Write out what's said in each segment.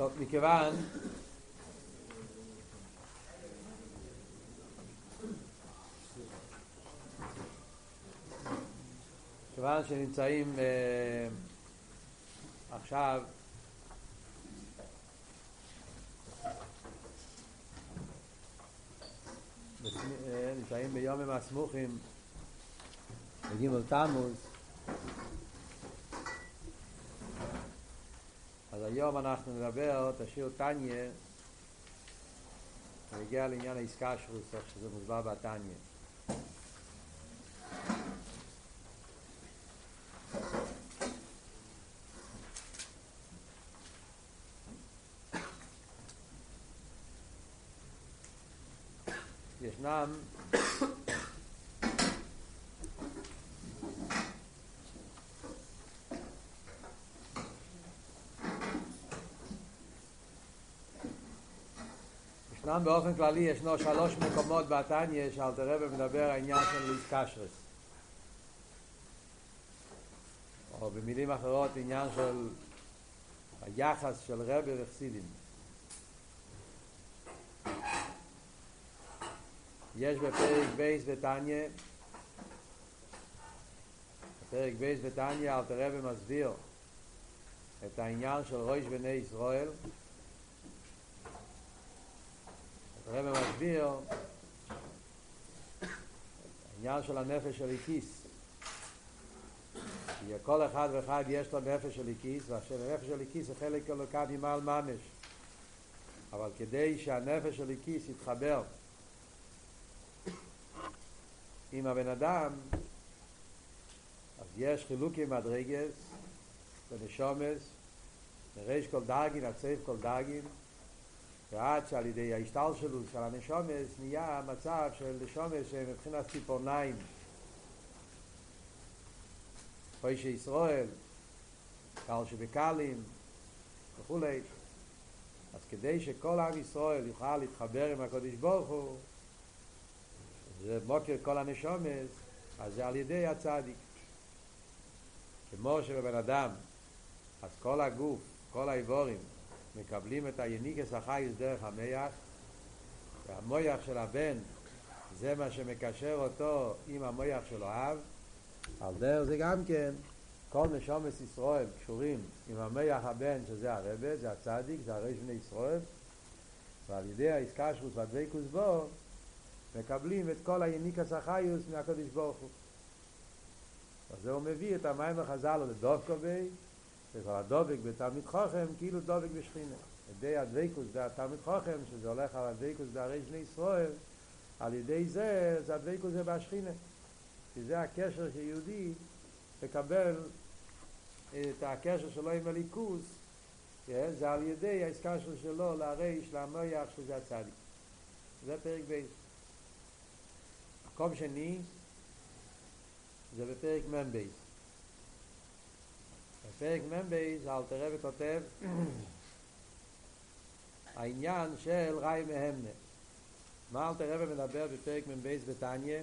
טוב, מכיוון כיוון שנמצאים אה, עכשיו נמצאים ביום הסמוכים בגימל תמוז אז היום אנחנו נדבר את השיר טניה ונגיע לעניין העסקה שלו, שזה מוסבר בתניה ישנם ישנם באופן כללי ישנו שלוש מקומות בתניא שאלטער רבי מדבר העניין של איסקשרס או במילים אחרות עניין של היחס של רבי וחסידים יש בפרק ב' בתניא בפרק ב' בתניא אלטער רבי מסביר את העניין של ראש בני ישראל הרב מסביר העניין של הנפש של איקיס כי כל אחד ואחד יש לו נפש של איקיס והנפש של איקיס זה חלק אלוקה ממעל ממש. אבל כדי שהנפש של איקיס יתחבר עם הבן אדם אז יש חילוקי מדרגס ונשומס נרש כל דרגין, עצב כל דרגין ועד שעל ידי ההשתלשלות של הנשומס נהיה מצב של נשומס שמבחינת ציפורניים פוישי ישראל, קל שבקלים וכולי אז כדי שכל עם ישראל יוכל להתחבר עם הקודש ברוך הוא זה מוקר כל הנשומס אז זה על ידי הצדיק כמו שבבן אדם אז כל הגוף, כל האיבורים מקבלים את היניקס החייס דרך המח והמויח של הבן זה מה שמקשר אותו עם המויח של אוהב. על דרך זה גם כן כל נשומס ישראל קשורים עם המח הבן שזה הרבה, זה הצדיק, זה הרי בני ישראל. ועל ידי שלו והדבקוס בו מקבלים את כל היניקס החיוס מהקדוש ברוך הוא. אז זה הוא מביא את המים החז"ל לדווקא בי וכל הדובק בתלמיד חוכם כאילו דובק בשכינה. ידי הדבקוס בתלמיד חוכם, שזה הולך על הדבקוס בהרי שני ישראל, על ידי זה, זה הדבקוס זה בשכינה. כי זה הקשר שיהודי מקבל את הקשר שלו עם הליכוס, זה על ידי ההזכר שלו להריש, למויח, שזה הצדיק. זה פרק ב'. מקום שני, זה בפרק מ"ב. בפרק מ"ב אלתר רבי כותב העניין של ראי מהמנה. מה אלתר רבי מדבר בפרק מ"ב בתניא?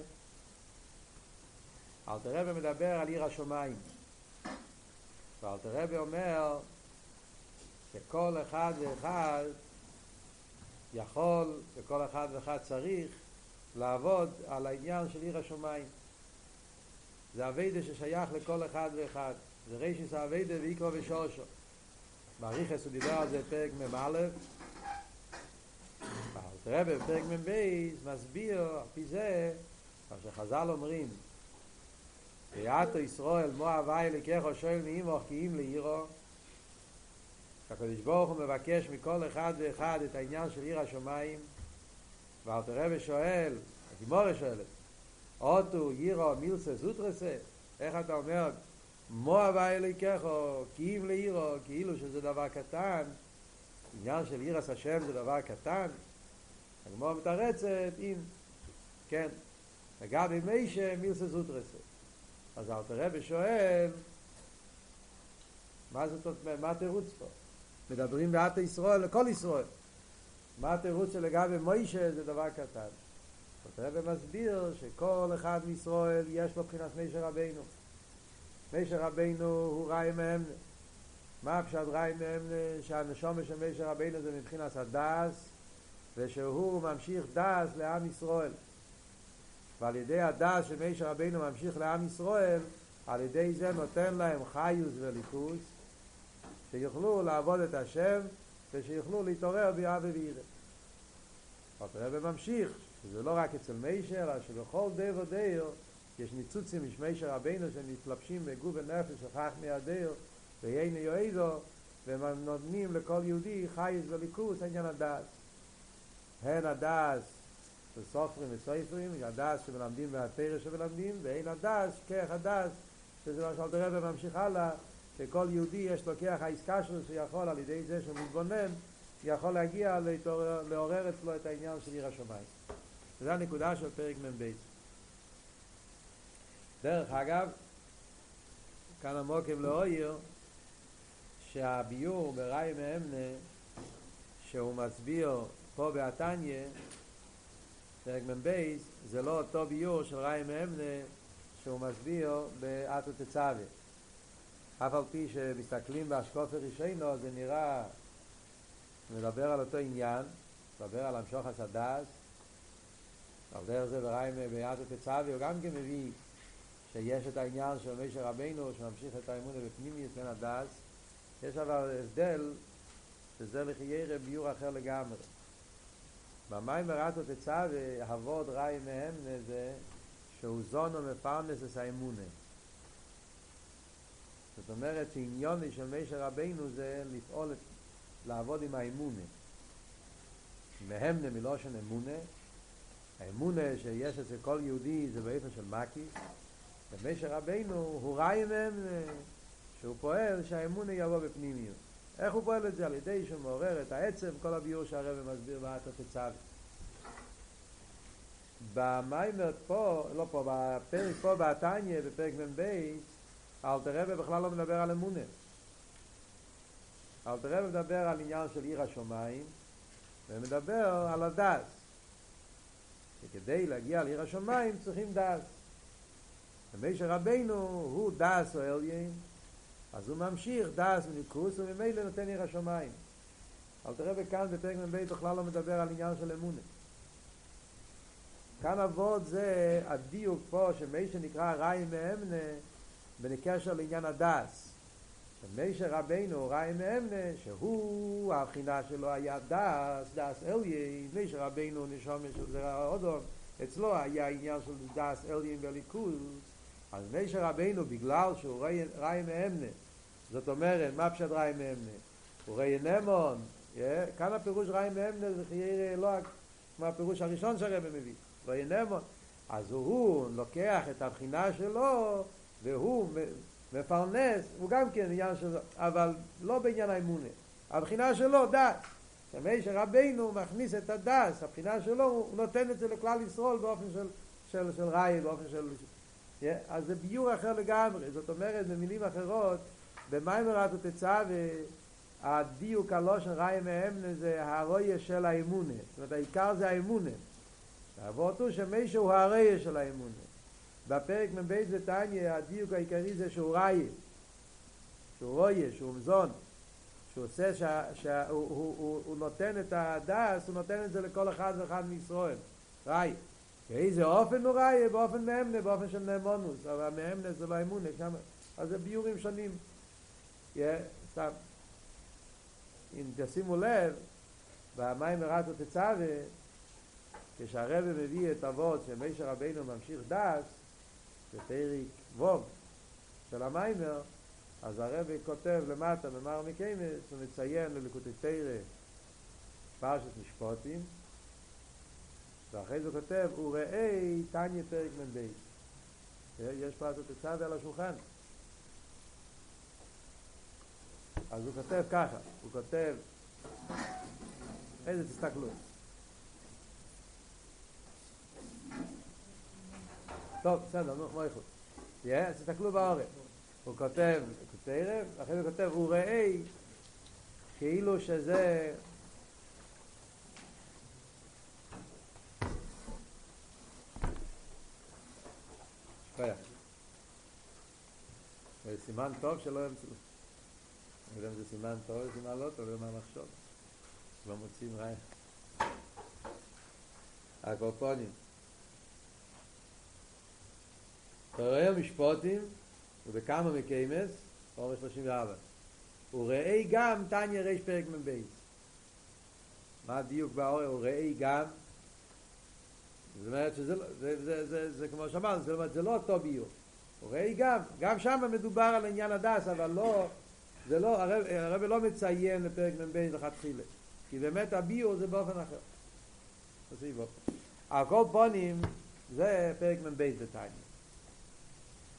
אלתר רבי מדבר על עיר השמיים. ואלתר רבי אומר שכל אחד ואחד יכול וכל אחד ואחד צריך לעבוד על העניין של עיר השמיים. זה אביידה ששייך לכל אחד ואחד. זה רישיס אביידה ויקרו ושושו. מעריכס הוא דיבר על זה פרק מ"א. תראה בפרק מ"ב מסביר על פי זה מה שחז"ל אומרים ויעתו ישראל מו הווי לקחו שואל מאימוך כי אם לעירו שהקדוש ברוך הוא מבקש מכל אחד ואחד את העניין של עיר השמיים ואל תראה ושואל, הגימורה שואלת אוטו יירו מילסה זוטרסה איך אתה אומר מוע ואלי ככו כי אם לעירו כאילו שזה דבר קטן עניין של עירס השם זה דבר קטן הגמור מתרצת אם כן לגבי מישה מילסה זוטרסה אז אל תראה ושואל מה זאת אומרת, מה התירוץ פה? מדברים בעט ישראל לכל ישראל מה התירוץ לגבי מוישה זה דבר קטן הרב מסביר שכל אחד מישראל יש לו בחינת מישר רבינו מישר רבינו הוא ראי מהמנה מה פשט ראי מאמנה שהנשום של מישר רבינו זה מבחינת הדס ושהוא ממשיך דס לעם ישראל ועל ידי הדס שמישר רבינו ממשיך לעם ישראל על ידי זה נותן להם חיוס וליכוס שיוכלו לעבוד את השם ושיוכלו להתעורר ביאה ובירא. אבל הרב ממשיך, שזה לא רק אצל מישר, אלא שבכל דר ודר יש ניצוצים משמישר רבינו שמתלבשים בגוף ונפש וכך מהדר ויינו יועדו והם נותנים לכל יהודי חייס וליכוס עניין הדס. הן הדס של סופרים וסופרים, הדס שמלמדים והתרא שמלמדים, ואין הדס כך הדס, שזה מה שאלת הרב ממשיך הלאה, שכל יהודי יש לו העסקה שלו שיכול על ידי זה שהוא מתבונן, יכול להגיע לעורר אצלו את העניין של עיר השמיים. זו הנקודה של פרק מ"ב. דרך אגב, כאן המוקם לאויר, שהביור בראי מאמנה, שהוא מסביר פה בעתניה, פרק מ"ב, זה לא אותו ביור של ראי מאמנה שהוא מסביר באתו תצווה. אף על פי שמסתכלים באשקופי רישינו זה נראה מדבר על אותו עניין, מדבר על המשוך הסדס, על דרך זה בריים ביד ותצבי, הוא גם כן מביא שיש את העניין של משה רבינו שממשיך את האמון בפנימיוס בין הדס, יש אבל הבדל שזה לחיירה ביור אחר לגמרי. במים ברטו תצבי, הווד ראי מהם זה שהוא זונו מפרנס את האמונה. זאת אומרת שעניוני של משה רבינו זה לפעול, לעבוד עם האמונה. מהמנה מלושן אמונה, האמונה שיש אצל כל יהודי זה באופן של מקי, ומשה רבינו הוא ראי מהמנה, שהוא פועל שהאמונה יבוא בפנימיות. איך הוא פועל את זה? על ידי שהוא מעורר את העצם, כל הביור שהרבא מסביר באתר תצווה. במיימר פה, לא פה, בפרק פה בעתניה, בפרק מ"ב, אלתר רבי בכלל לא מדבר על אמונה. אלתר רבי מדבר על עניין של עיר השמיים, ומדבר על הדס. וכדי להגיע לעיר השמיים צריכים דס. ומשה רבינו הוא דס או אליין, אז הוא ממשיך דס וניקוס וממילא נותן עיר השמיים. אלתר רבי כאן בפרק מ"ב בכלל לא מדבר על עניין של אמונה. כאן אבות זה הדיוק פה שמי שנקרא ראי מאמנה בקשר לעניין הדס. שמשה רבינו ראי מאמנה שהוא הבחינה שלו היה דס, דס אליין, משה רבינו נשום של זרע אודום, אצלו היה עניין של דס אליין בליכוז, אז משה רבינו בגלל שהוא ראי מאמנה, זאת אומרת, מה פשט ראי מאמנה? הוא ראי נמון, כאן הפירוש ראי מאמנה זה חייר לא כמו הפירוש הראשון שהרבא מביא. וינמון. אז הוא לוקח את הבחינה שלו והוא מפרנס, הוא גם כן עניין של... אבל לא בעניין האמונה. הבחינה שלו דת. שמשה רבינו מכניס את הדס, הבחינה שלו, הוא נותן את זה לכלל ישראל באופן של, של, של ראי, באופן של... אז זה ביור אחר לגמרי, זאת אומרת במילים אחרות, במיימרת ותצווה הדיוק הלושן ראי מאמנה זה הרויה של האמונה, זאת אומרת העיקר זה האמונה. האבות שמישהו הוא הרי של האמונה. בפרק מ"ב בתניא הדיוק העיקרי זה שהוא ראי, שהוא רויה, שהוא מזון, שהוא עושה, שה, שה, הוא, הוא, הוא, הוא נותן את הדס, הוא נותן את זה לכל אחד ואחד מישראל. ראי. באיזה אופן הוא ראי? באופן מאמנה, באופן של נאמונוס, אבל המאמנה זה לא אמונה, שם, אז זה ביורים שונים. סתם. אם תשימו לב, במים מרתו תצווה, כשהרבא מביא את אבות שמשה רבינו ממשיך דס, בפרק ווב של המיימר, אז הרבא כותב למטה במר מקיימס, הוא מציין ללקוטי תרא פרשת משפוטים, ואחרי זה כותב, וראה תניא פרק מ"ב. יש פרשת תצווה על השולחן. אז הוא כותב ככה, הוא כותב, איזה תסתכלו. טוב, בסדר, נו, מה איכות? אז תסתכלו בעורף. הוא כותב כותרת, אחרי זה כותב, הוא ראה כאילו שזה... סימן טוב שלא ימצאו. אני יודע אם זה סימן טוב או סימן לא טוב, מה לחשוב. לא מוצאים רעי. הקורפונים. תראה משפוטים, ובכמה מקיימס, אורך 34. וראה גם תניא ריש פרק מ"ב. מה הדיוק באור? וראה גם. זאת אומרת שזה לא, זה, זה, זה, זה כמו שאמרנו, זאת אומרת זה לא אותו ביור. וראה גם, גם שם מדובר על עניין הדעת, אבל לא, זה לא, הרב, הרב לא מציין לפרק מ"ב לכתחילה. כי באמת הביאור זה באופן אחר. תוסיף אופן. על כל פנים זה פרק מ"ב בתניא.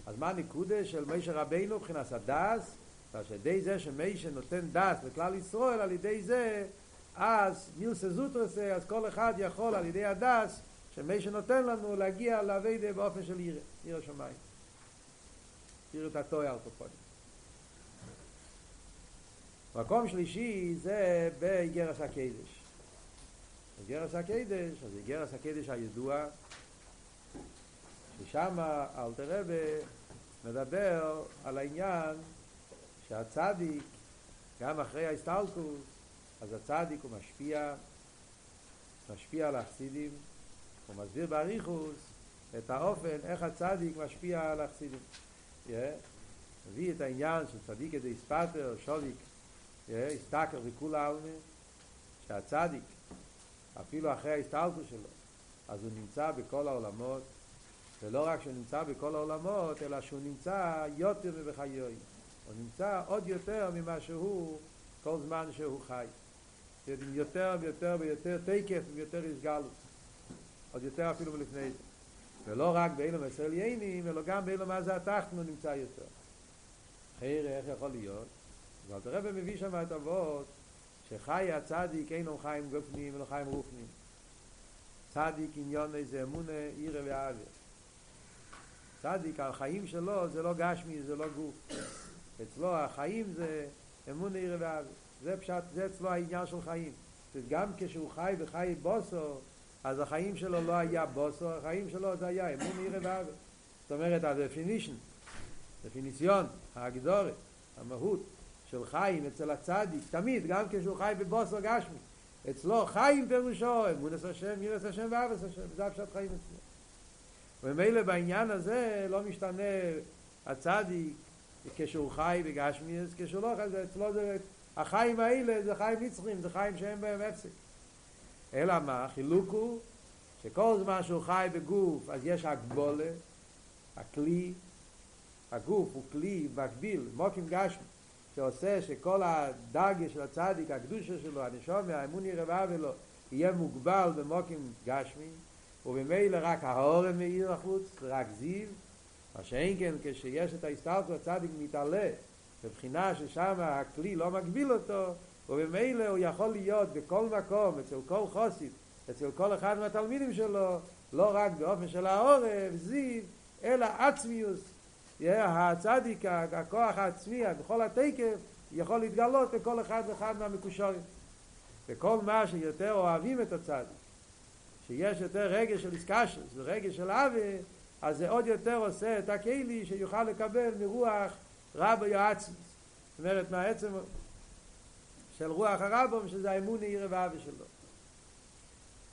אז מה הנקודה של משה רבינו מבחינת הדעת? שעל ידי זה שמשה נותן דעת לכלל ישראל, על ידי זה אז מילתא זוטרתא, אז כל אחד יכול על ידי הדעת שמשה נותן לנו להגיע לעבודה באופן של יראה, יראת שמיים. יראה תתאה על כל פנים. מקום שלישי זה באיגרת הקודש. איגרת הקודש, אז איגרת הקודש הידוע, ששם אלטער רבי מדבר על העניין שהצדיק, גם אחרי ההסתלקות, אז הצדיק הוא משפיע, משפיע על החסידים, הוא מסביר באריכוס את האופן איך הצדיק משפיע על החסידים. מביא את העניין של צדיק כדי ספטר, שוביק, הסתכר וכול העלמי, שהצדיק, אפילו אחרי ההסתלקות שלו, אז הוא נמצא בכל העולמות, ולא רק שהוא נמצא בכל העולמות, אלא שהוא נמצא יותר מבחיוי. הוא נמצא עוד יותר ממה שהוא כל זמן שהוא חי. יותר ויותר ויותר תקף ויותר הסגלות. עוד יותר אפילו מלפני זה. ולא רק באילו מסר יינים, אלא גם באילו מה זה התחתנו נמצא יותר. חייר, איך יכול להיות? אבל תראה ומביא שם את אבות שחי הצדיק אינו חיים גופנים ולא חיים רוחנים. צדיק עניון איזה אמונה, עירה ואוויר. צדיק, החיים שלו זה לא גשמי, זה לא גוף. אצלו החיים זה אמון עיר ואבי. זה פשט, זה אצלו העניין של חיים. גם כשהוא חי וחי בוסו, אז החיים שלו לא היה בוסו, החיים שלו זה היה אמון עיר ואבי. זאת אומרת, ה-definition, דפיניציון, ההגדורת, המהות של חיים אצל הצדיק, תמיד, גם כשהוא חי בבוסו גשמי. אצלו חיים פירושו, אמונס השם, ירס השם ואבס השם, זה הפשט חיים אצלו. וממילא בעניין הזה לא משתנה הצדיק כשהוא חי בגשמיאס, כשהוא לא חי, אצלו זה, החיים האלה זה חיים נצחים, זה חיים שאין בהם הפסק. אלא מה? חילוק הוא שכל זמן שהוא חי בגוף אז יש הגבולה, הכלי, הגוף הוא כלי מקביל, מוקים גשמי, שעושה שכל הדרגה של הצדיק, הקדושה שלו, הנשום, האמון ירבה ולו, יהיה מוגבל במוקים גשמי, ובמילא רק ההורם מאיר החוץ, רק זיו, מה שאין כן כשיש את ההסתלקות הצדיק מתעלה בבחינה ששם הכלי לא מגביל אותו ובמילא הוא יכול להיות בכל מקום אצל כל חוסית אצל כל אחד מהתלמידים שלו לא רק באופן של העורף, זיו, אלא עצמיוס הצדיק, הכוח העצמי בכל התקף יכול להתגלות בכל אחד ואחד מהמקושרים וכל מה שיותר אוהבים את הצדיק שיש יותר רגש של איסקשס ורגש של אבי אז זה עוד יותר עושה את הכלי שיוכל לקבל מרוח רבו יועצמוס. זאת אומרת, מהעצם של רוח הרבו, שזה האמון עיר ואבי שלו.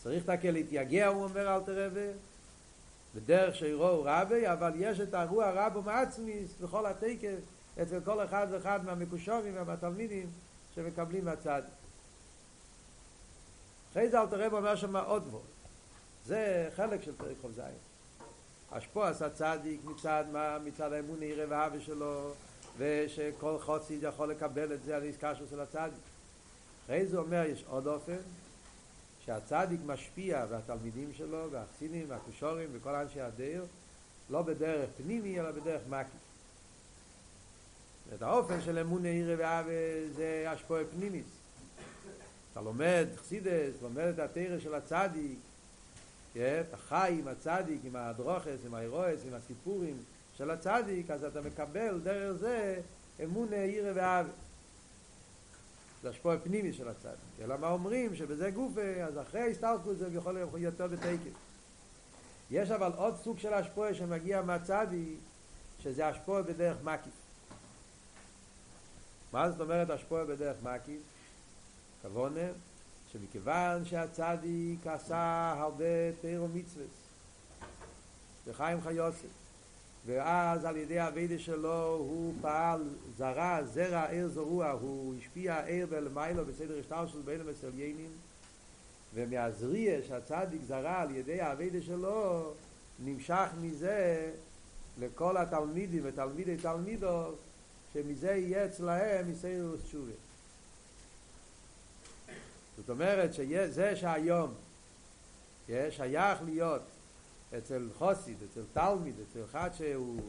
צריך את להתייגע, הוא אומר אל תרבה, בדרך שירו רבי, אבל יש את הרוח רבו מעצמיס בכל התקף אצל כל אחד ואחד מהמקושרים ומהתלמידים שמקבלים מהצד. אחרי זה אל תרבה אומר שם עוד דבור. זה חלק של פרק חוב זין. השפוע עשה צדיק מצד מה? מצד האמון העירה והאווה שלו ושכל חוציד יכול לקבל את זה על איסקשו של הצדיק. אחרי זה אומר יש עוד אופן שהצדיק משפיע והתלמידים שלו והחסינים והקושורים וכל אנשי הדייר לא בדרך פנימי אלא בדרך מקי. את האופן של אמון העירה והאווה זה השפוע פנימיס. אתה לומד חסידס, לומד את התרא של הצדיק אתה חי עם הצדיק, עם הדרוכס, עם האירועס, עם הסיפורים של הצדיק, אז אתה מקבל דרך זה אמון עירה ואהבה. זה השפוע פנימי של הצדיק. אלא מה אומרים שבזה גופה, אז אחרי ההסתלקות זה יכול להיות יותר בתקף. יש אבל עוד סוג של השפוע שמגיע מהצדיק, שזה השפוע בדרך מקיף. מה זאת אומרת השפועה בדרך מקיף? כוונה שמכיוון שהצדיק עשה הרבה תירו מצווה וחיים חיוסף ואז על ידי הווידה שלו הוא פעל זרע, זרע עיר זרוע, הוא השפיע עיר ולמיילו בסדר השטר של בין המסליינים ומהזריע שהצדיק זרע על ידי הווידה שלו נמשך מזה לכל התלמידים ותלמידי תלמידו שמזה יהיה אצלהם מסיירוס תשובה זאת אומרת שזה שהיום שייך להיות אצל חוסיד, אצל תלמיד, אצל אחד שהוא,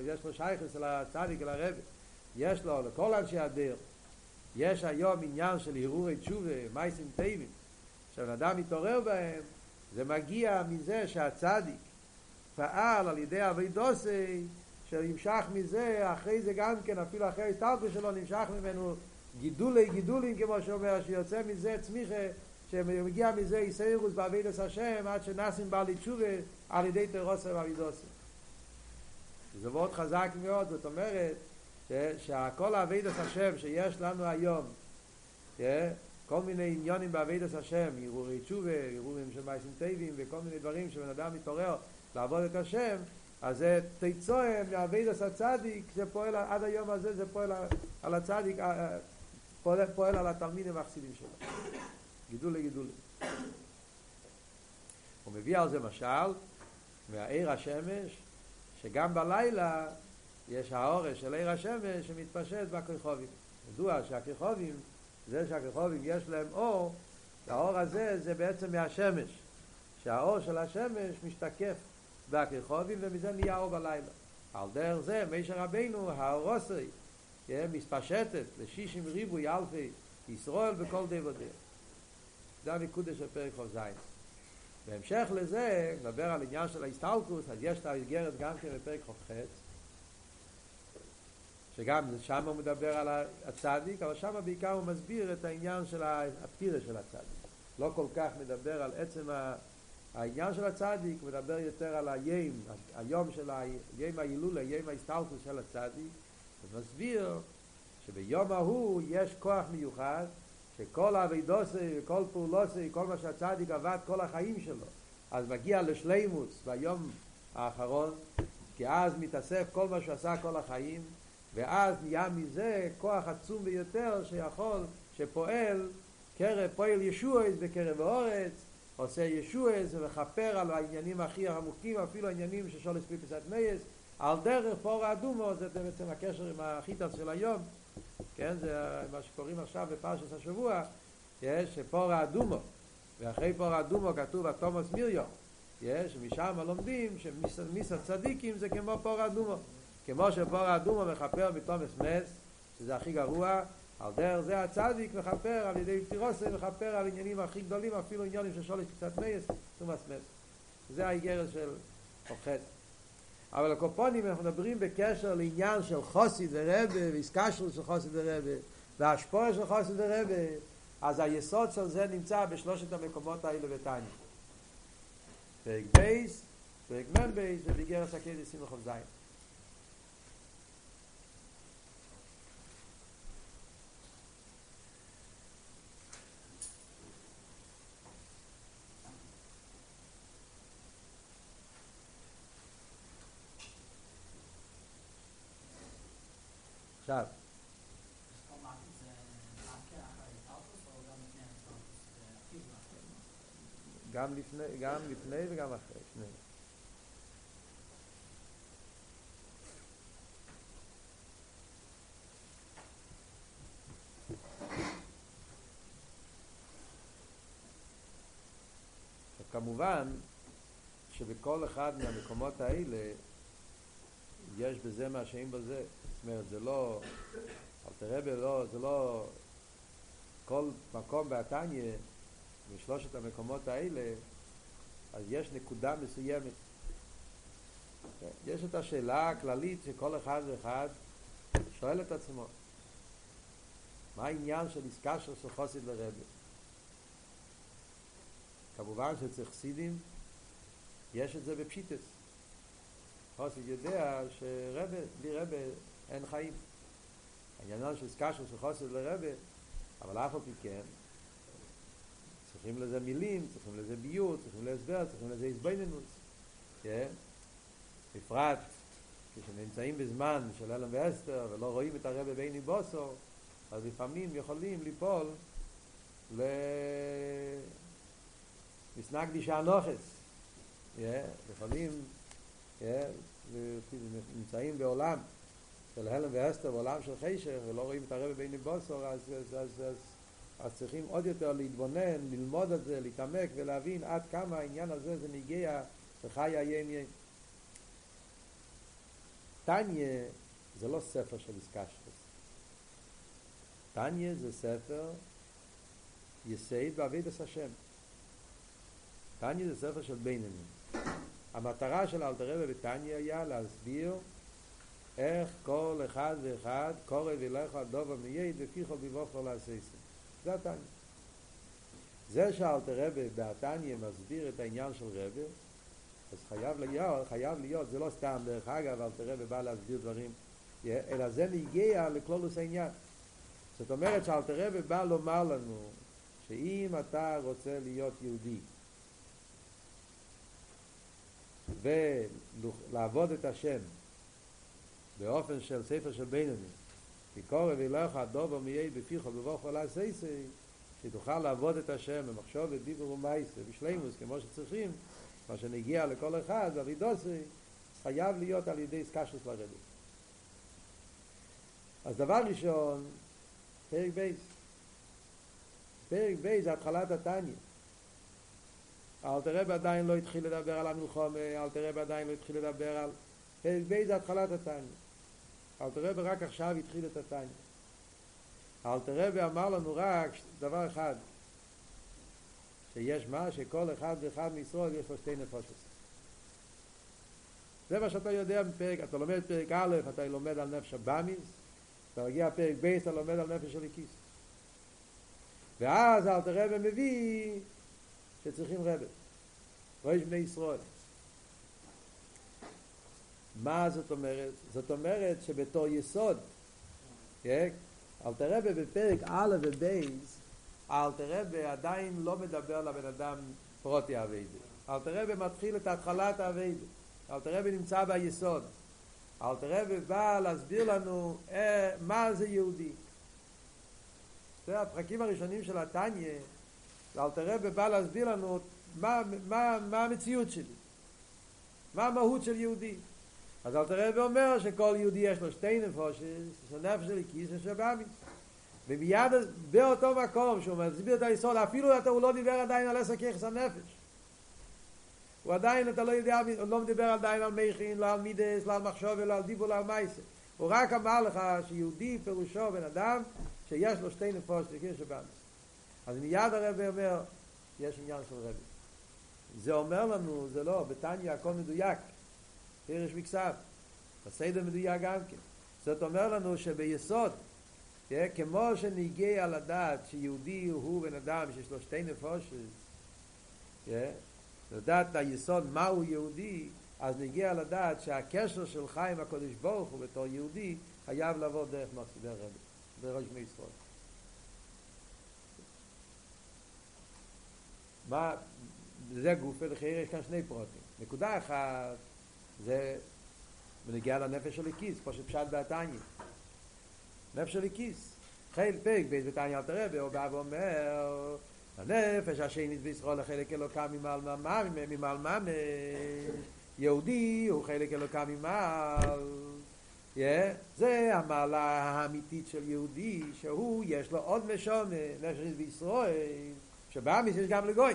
יש לו שייכס אל הצדיק, אל הרב, יש לו, לכל אנשי הדרך, יש היום עניין של הרהורי תשובה, מייסים טייבים, כשבן אדם מתעורר בהם, זה מגיע מזה שהצדיק פעל על ידי אבידוסי, שנמשך מזה, אחרי זה גם כן, אפילו אחרי ההסתלקות שלו, נמשך ממנו גידולי גידולים, כמו שאומר, שיוצא מזה צמיחה, שמגיע מזה איסאירוס בעבידת השם, עד שנסים בא לתשובה על ידי תרוסה ואבידוסה. זה מאוד חזק מאוד, זאת אומרת, שכל עבידת השם שיש לנו היום, כל מיני עניונים בעבידת השם, הרהורי תשובה, הרהורים של מייסים טייבים, וכל מיני דברים שבן אדם מתעורר לעבוד את השם, אז זה תיצוהם מעבידת הצדיק, זה פועל עד היום הזה, זה פועל על הצדיק, פועל, פועל על התלמידים והחסידים שלו. גידול לגידול. הוא מביא על זה משל מהעיר השמש, שגם בלילה יש האורש של עיר השמש שמתפשט בכרחובים. ידוע שהכרחובים, זה שהכרחובים יש להם אור, האור הזה זה בעצם מהשמש. שהאור של השמש משתקף בכרחובים ומזה נהיה אור בלילה. על דרך זה, מישר רבינו, האורוסי, מספשטת לשישים ריבוי אלפי ישראל בכל די ודרך. זה הנקודה של פרק ח"ז. בהמשך לזה, נדבר על עניין של ההסתלקוס, אז יש את האיגרת גם כן בפרק ח"ח, שגם שם הוא מדבר על הצדיק, אבל שם בעיקר הוא מסביר את העניין של הפטירה של הצדיק. לא כל כך מדבר על עצם העניין של הצדיק, הוא מדבר יותר על היום, היום של היום ההילולה, היום ההסתלקוס של הצדיק, ומסביר שביום ההוא יש כוח מיוחד שכל אבידוסי וכל פעולוסי, כל מה שהצדיק עבד כל החיים שלו, אז מגיע לשלימוס ביום האחרון, כי אז מתאסף כל מה שעשה כל החיים, ואז נהיה מזה כוח עצום ביותר שיכול, שפועל קרב, פועל ישועס בקרב האורץ, עושה ישועס ומכפר על העניינים הכי עמוקים, אפילו העניינים של שולס פיפסת מייס, על דרך פור האדומו, זה בעצם הקשר עם החיטס של היום, כן, זה מה שקוראים עכשיו בפרשת השבוע, יש פור האדומו, ואחרי פור האדומו כתוב התומוס מיריו, יש, משם לומדים שמיס הצדיקים זה כמו פור האדומו, כמו שפור האדומו מכפר בתומס מס, שזה הכי גרוע, על דרך זה הצדיק מכפר על ידי פטירוסי, מכפר על עניינים הכי גדולים, אפילו עניינים של שולש קצת מייס, תומס מס. זה האיגרת של אוכד. אבל הקופונים אנחנו מדברים בקשר לעניין של חוסי ורבה ואיסקשרו של חוסי ורבה והשפוע של חוסי ורבה אז היסוד של זה נמצא בשלושת המקומות האלה בתניא פרק בייס, פרק מן בייס ובגרס הקדש סימכון זין עכשיו. גם לפני, גם לפני וגם אחרי, שני. כמובן שבכל אחד מהמקומות האלה יש בזה מה שאין בזה. אומרת, זה לא, אלתר רבי לא, זה לא, כל מקום בהתניא, בשלושת המקומות האלה, אז יש נקודה מסוימת. יש את השאלה הכללית שכל אחד ואחד שואל את עצמו, מה העניין של עסקה של חוסיד לרבי? כמובן שאצל חסידים יש את זה בפשיטס. חוסיד יודע שרבה, בלי רבה אין חיים. העניין של סקשר של חוסר לרבה, אבל אף על פי כן, צריכים לזה מילים, צריכים לזה ביור, צריכים לזה הסבר, צריכים לזה הסביננות, כן? בפרט כשנמצאים בזמן של אלם ואסתר ולא רואים את הרבה ביני בוסו, אז לפעמים יכולים ליפול למסנק דישה נוחס. לפעמים נמצאים בעולם של הלם ואסתר, בעולם של חישר, ולא רואים את הרבה ביני בוסו, אז, אז, אז, אז, אז צריכים עוד יותר להתבונן, ללמוד את זה, להתעמק ולהבין עד כמה העניין הזה זה מגיע וחי הים ים. טניה זה לא ספר של איסקשטוס. טניה זה ספר יסייד בעבידת השם. טניה זה ספר של בינונים. המטרה של אלתרבה בטניה היה להסביר איך כל אחד ואחד קורא וילך על דובר מייד ופיחו בבוכר לעשייסם. זה הטניה. זה שאלתרבה בהטניה מסביר את העניין של רבה, אז חייב להיות, חייב להיות, זה לא סתם דרך אגב, אבל תראה ובא להסביר דברים, אלא זה מגיע לכלולוס העניין. זאת אומרת שאלתרבה בא לומר לנו שאם אתה רוצה להיות יהודי ולעבוד את השם באופן של ספר של בינוני כי קורא וילך הדובר מיהי בפיך ובבוך עולה סייסי שתוכל לעבוד את השם במחשוב ודיבור ומייסה בשלימוס כמו שצריכים מה שנגיע לכל אחד, אבידוסי, חייב להיות על ידי סקשוס לרדת. אז דבר ראשון, פרק ב'. פרק ב' זה התחלת התניא. אלתר עדיין לא התחיל לדבר על המלחמה, אלטער רבי עדיין לא התחיל לדבר על... פרק ב' זה התחלת התניא. אלתר רק עכשיו התחיל את התניא. אלתר אמר לנו רק דבר אחד, שיש מה שכל אחד ואחד מישראל יש לו שתי נפשות. זה מה שאתה יודע בפרק, אתה לומד פרק א', אתה לומד על נפש הבאמיס, אתה מגיע פרק ב', אתה לומד על נפש הליקיס. ואז אל תראה ומביא שצריכים רבב. ראש בני ישראל. מה זאת אומרת? זאת אומרת שבתור יסוד, כן? אל תראה בפרק א' ובייס, אלתר רבי עדיין לא מדבר לבן אדם פרוטי אביידה. אלתר רבי מתחיל את התחלת האביידה. אלתר רבי נמצא ביסוד. אלתר רבי בא להסביר לנו אה, מה זה יהודי. זה הפרקים הראשונים של התניא, אלתר רבי בא להסביר לנו מה, מה, מה המציאות שלי. מה המהות של יהודי. אז אלתר רבי אומר שכל יהודי יש לו שתי נפושס, נפש של כיס ושבאמיס. ומיד באותו מקום שהוא מסביר את היסוד, אפילו אתה הוא לא דיבר עדיין על עשר כיחס הנפש. הוא עדיין, אתה לא יודע, הוא לא מדבר עדיין על מכין, לא על מידס, לא על מחשוב, לא על דיבור, לא על מייסר. הוא רק אמר לך שיהודי פירושו בן אדם שיש לו שתי נפוש לכיר שבאמס. אז מיד הרב אומר, יש עניין של רבי. זה אומר לנו, זה לא, בתניא הכל מדויק. פירש מקסב. בסדר מדויק גם כן. זאת אומר לנו שביסוד כמו שניגע על הדעת שיהודי הוא בן אדם שיש לו שתי נפושת, לדעת היסוד מהו יהודי, אז נגיע לדעת שהקשר שלך עם הקודש ברוך הוא בתור יהודי חייב לעבור דרך הרבי, דרך ראש ישראל. מה, זה גוף ולחייר יש כאן שני פרוטים. נקודה אחת זה בנגיע לנפש של הכיס, כמו שפשט בעתניה. נפש הליקיס. חיל פרק בית בתניא אלתר רבי, הוא בא ואומר, הנפש השנית בישראל החלק אלוקה ממעל ממש, ממעל ממש, יהודי הוא חלק אלוקה ממעל. זה המעלה האמיתית של יהודי, שהוא יש לו עוד משונה, נפש בישראל, שבאמיס יש גם לגוי.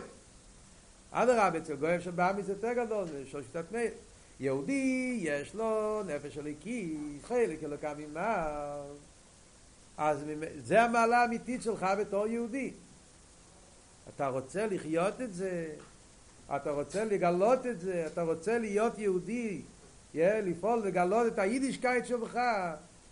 אדרבה, אצל גוי שבאמת זה יותר גדול, של שיטת מאיר. יהודי יש לו נפש אלוקית, חלק אלוקה ממעל. אז זה המעלה האמיתית שלך בתור יהודי. אתה רוצה לחיות את זה, אתה רוצה לגלות את זה, אתה רוצה להיות יהודי, יא, לפעול לגלות את היידישקייט שלך,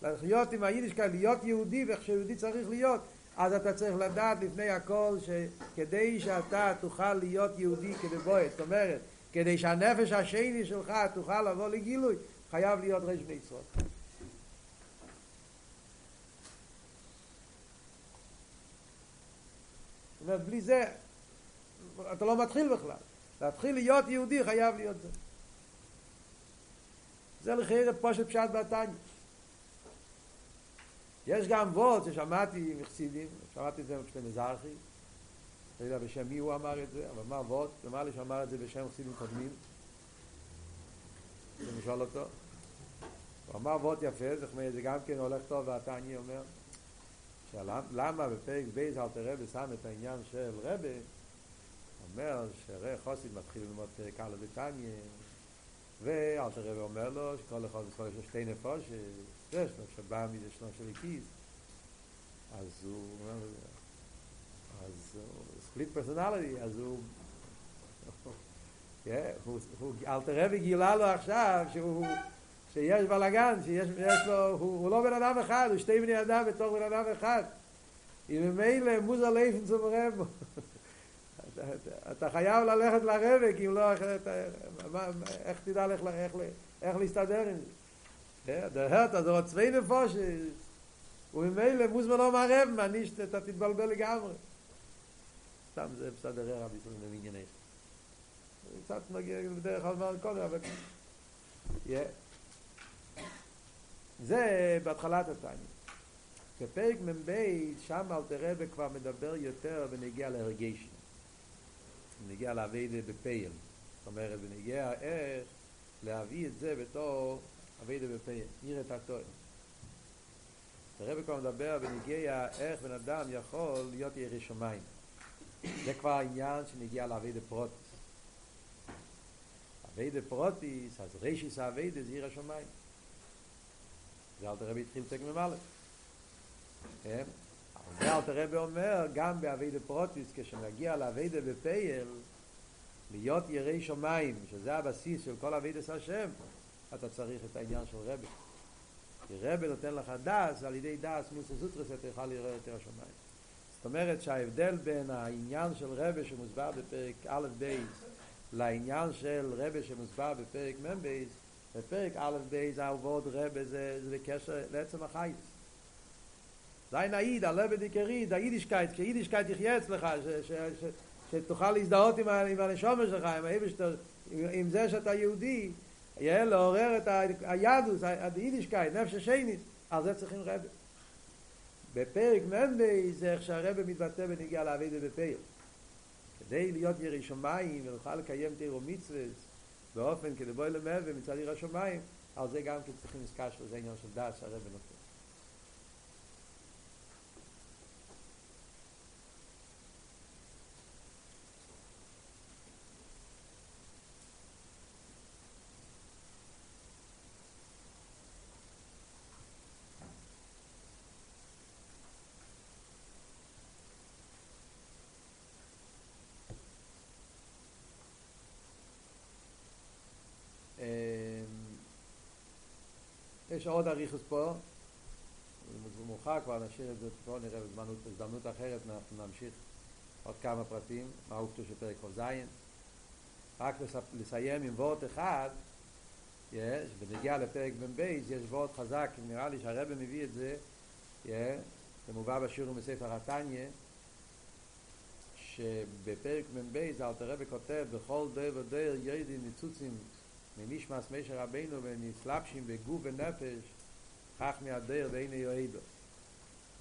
לחיות עם היידישקייט, להיות יהודי ואיך שיהודי צריך להיות, אז אתה צריך לדעת לפני הכל שכדי שאתה תוכל להיות יהודי כדבועט, זאת אומרת, כדי שהנפש השני שלך תוכל לבוא לגילוי, חייב להיות רש בני ישראל. זאת אומרת, בלי זה אתה לא מתחיל בכלל. להתחיל להיות יהודי חייב להיות זה. זה לכאורה פושט פשט בתניא. יש גם ווארט ששמעתי מחסידים, שמעתי את זה בשם מזרחי, לא יודע בשם מי הוא אמר את זה, אבל מה ווארט, אמר לי שאמר את זה בשם מחסידים קודמים. אני שואל אותו. הוא אמר ווארט יפה, זה גם כן הולך טוב והתניא אומר, למה בפרק ב' אלטער רבי שם את העניין של רבי, אומר שהרי חסיד מתחיל ללמוד פרק א' בתניא, ואלטער רבי אומר לו שכל אחד יש לו שתי נפשות, יש לו שבא מזה שלום של איקיס, אז הוא אז ספליט פרסונליטי, אז הוא, אל תראה וגילה לו עכשיו שהוא שיש בלאגן, שיש לו, הוא, הוא לא בן אדם אחד, הוא שתי בני אדם בתוך בן אדם אחד. אם ממילא מוזר ליפן zum רב. אתה חייב ללכת לרבק, אם לא, איך תדע לך, איך, איך להסתדר עם זה? דהרת, אז עוד צווי נפושת, וממילא מוזמן לא מערב, מעניש, אתה תתבלבל לגמרי. סתם זה בסדר רבי סלם במענייני. קצת מגיע בדרך כלל קודם, אבל... זה בהתחלת התניא. בפרק מ"ב, שם אלתר רבי כבר מדבר יותר ונגיע להרגשים. ונגיע לאביידה בפייל. זאת אומרת, ונגיע איך להביא את זה בתור אביידה בפייל. נראה את הטוען. הרבי כבר מדבר ונגיע איך בן אדם יכול להיות ירא שמיים. זה כבר העניין שנגיע לאביידה פרוטיס. אביידה פרוטיס, אז רישיס האביידה זה ירא שמיים. זה אלתר רבי התחיל תק ממלא. כן? זה אלתר רבי אומר, גם באבידה פרוטיס, כשנגיע לאבידה בפייל, להיות ירי שמיים, שזה הבסיס של כל אבידס השם, אתה צריך את העניין של רבי. כי רבי נותן לך דס, על ידי דס מוסר סוטרס אתה יכול לראות יותר השמיים. זאת אומרת שההבדל בין העניין של רבי שמוסבר בפרק א' בייס לעניין של רבי שמוסבר בפרק מ' בייס בפרק א' בייז העבוד רבה זה, זה בקשר לעצם החייס. זין העיד, הלבד עיקרי, היידישקייט, כי יידישקייט יחיה אצלך, ש, ש, ש, שתוכל להזדהות עם, עם הנשומר שלך, עם, עם זה שאתה יהודי, יהיה לעורר את היהדוס, היידישקייט, נפש השנית, על זה צריכים רבה. בפרק מ"בי זה איך שהרבה מתבטא בנגיע לעבד בפייל. כדי להיות ירי שמיים ונוכל לקיים תירו מצווה באופן כדי בואי למאה ומצד עיר השמיים, על זה גם כן צריכים לזכר שזה עניין של דעת שהרבא נותן. יש עוד אריכוס פה, זה מאוחר כבר, נשאיר את זה פה, נראה בזמנות אחרת, אנחנו נמשיך עוד כמה פרטים, מה כתוב של פרק כ"ז. רק לסיים עם וורט אחד, יש, ונגיע לפרק מ"ב, יש וורט חזק, נראה לי שהרבא מביא את זה, זה מובא בשיעור מספר התניא, שבפרק מ"ב אלתר רבי כותב, בכל דר ודר ירדים ניצוצים מנשמס משה רבינו ונסלבשים בגוף ונפש כך מהדר ואין יועדו.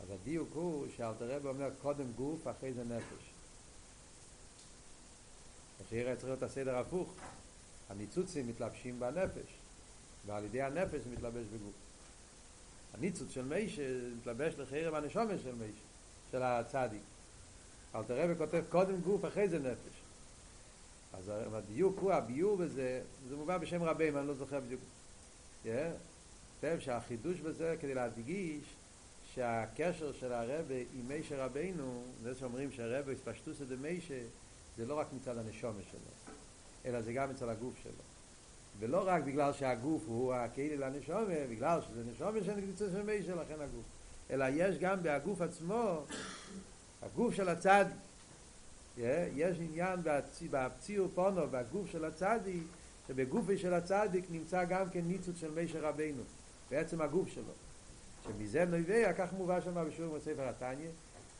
אז הדיוק הוא שאלתר רב אומר קודם גוף אחרי זה נפש. השאיר צריך להיות הסדר הפוך. הניצוצים מתלבשים בנפש ועל ידי הנפש מתלבש בגוף. הניצוץ של מישה מתלבש לחיר בנשומת של מישה של הצדיק. אלתר רב כותב קודם גוף אחרי זה נפש אז הדיוק הוא, הביור בזה, זה מובא בשם רבים, אני לא זוכר בדיוק. כותב שהחידוש בזה כדי להדגיש שהקשר של הרבה עם מישה רבינו, זה שאומרים שהרבה הספשטוס את מישה, זה לא רק מצד הנשומה שלו, אלא זה גם מצד הגוף שלו. ולא רק בגלל שהגוף הוא הכלי לנשומה, בגלל שזה נשומה של נקדיצה של מישה, לכן הגוף. אלא יש גם בהגוף עצמו, הגוף של הצדיק, יש עניין בפציעו פונו, בגוף של הצדיק, שבגופי של הצדיק נמצא גם כן ניצוץ של מישר רבינו, בעצם הגוף שלו. שמזה נובע, כך מובא שם בשיעור בספר התניא,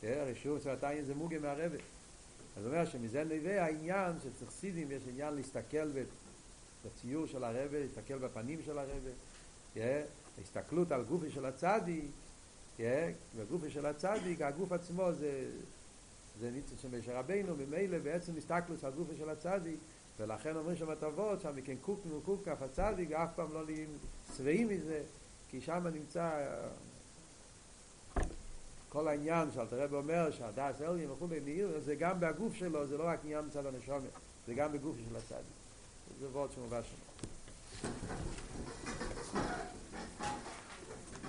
הרי שיעור בספר התניא זה מוגה מהרבה. אז הוא אומר שמזה נובע העניין שצריך סידים, יש עניין להסתכל בציור של הרבה, להסתכל בפנים של הרבה, yeah, ההסתכלות על גופי של הצדיק, yeah, בגופי של הצדיק, הגוף עצמו זה, זה ניצוץ של משה רבינו, ממילא בעצם הסתכלות על גופי של הצדיק, ולכן אומרים שם הטבות, שם מכן קוקנו קוקף הצדיק, אף פעם לא נהיים שבעים מזה, כי שם נמצא כל העניין שאלתר רב אומר שהדס אלגים וכולי מאיר זה גם בגוף שלו, זה לא רק עניין מצד הנשומת, זה גם בגוף של הצדיק. זה וורד שמובא שם.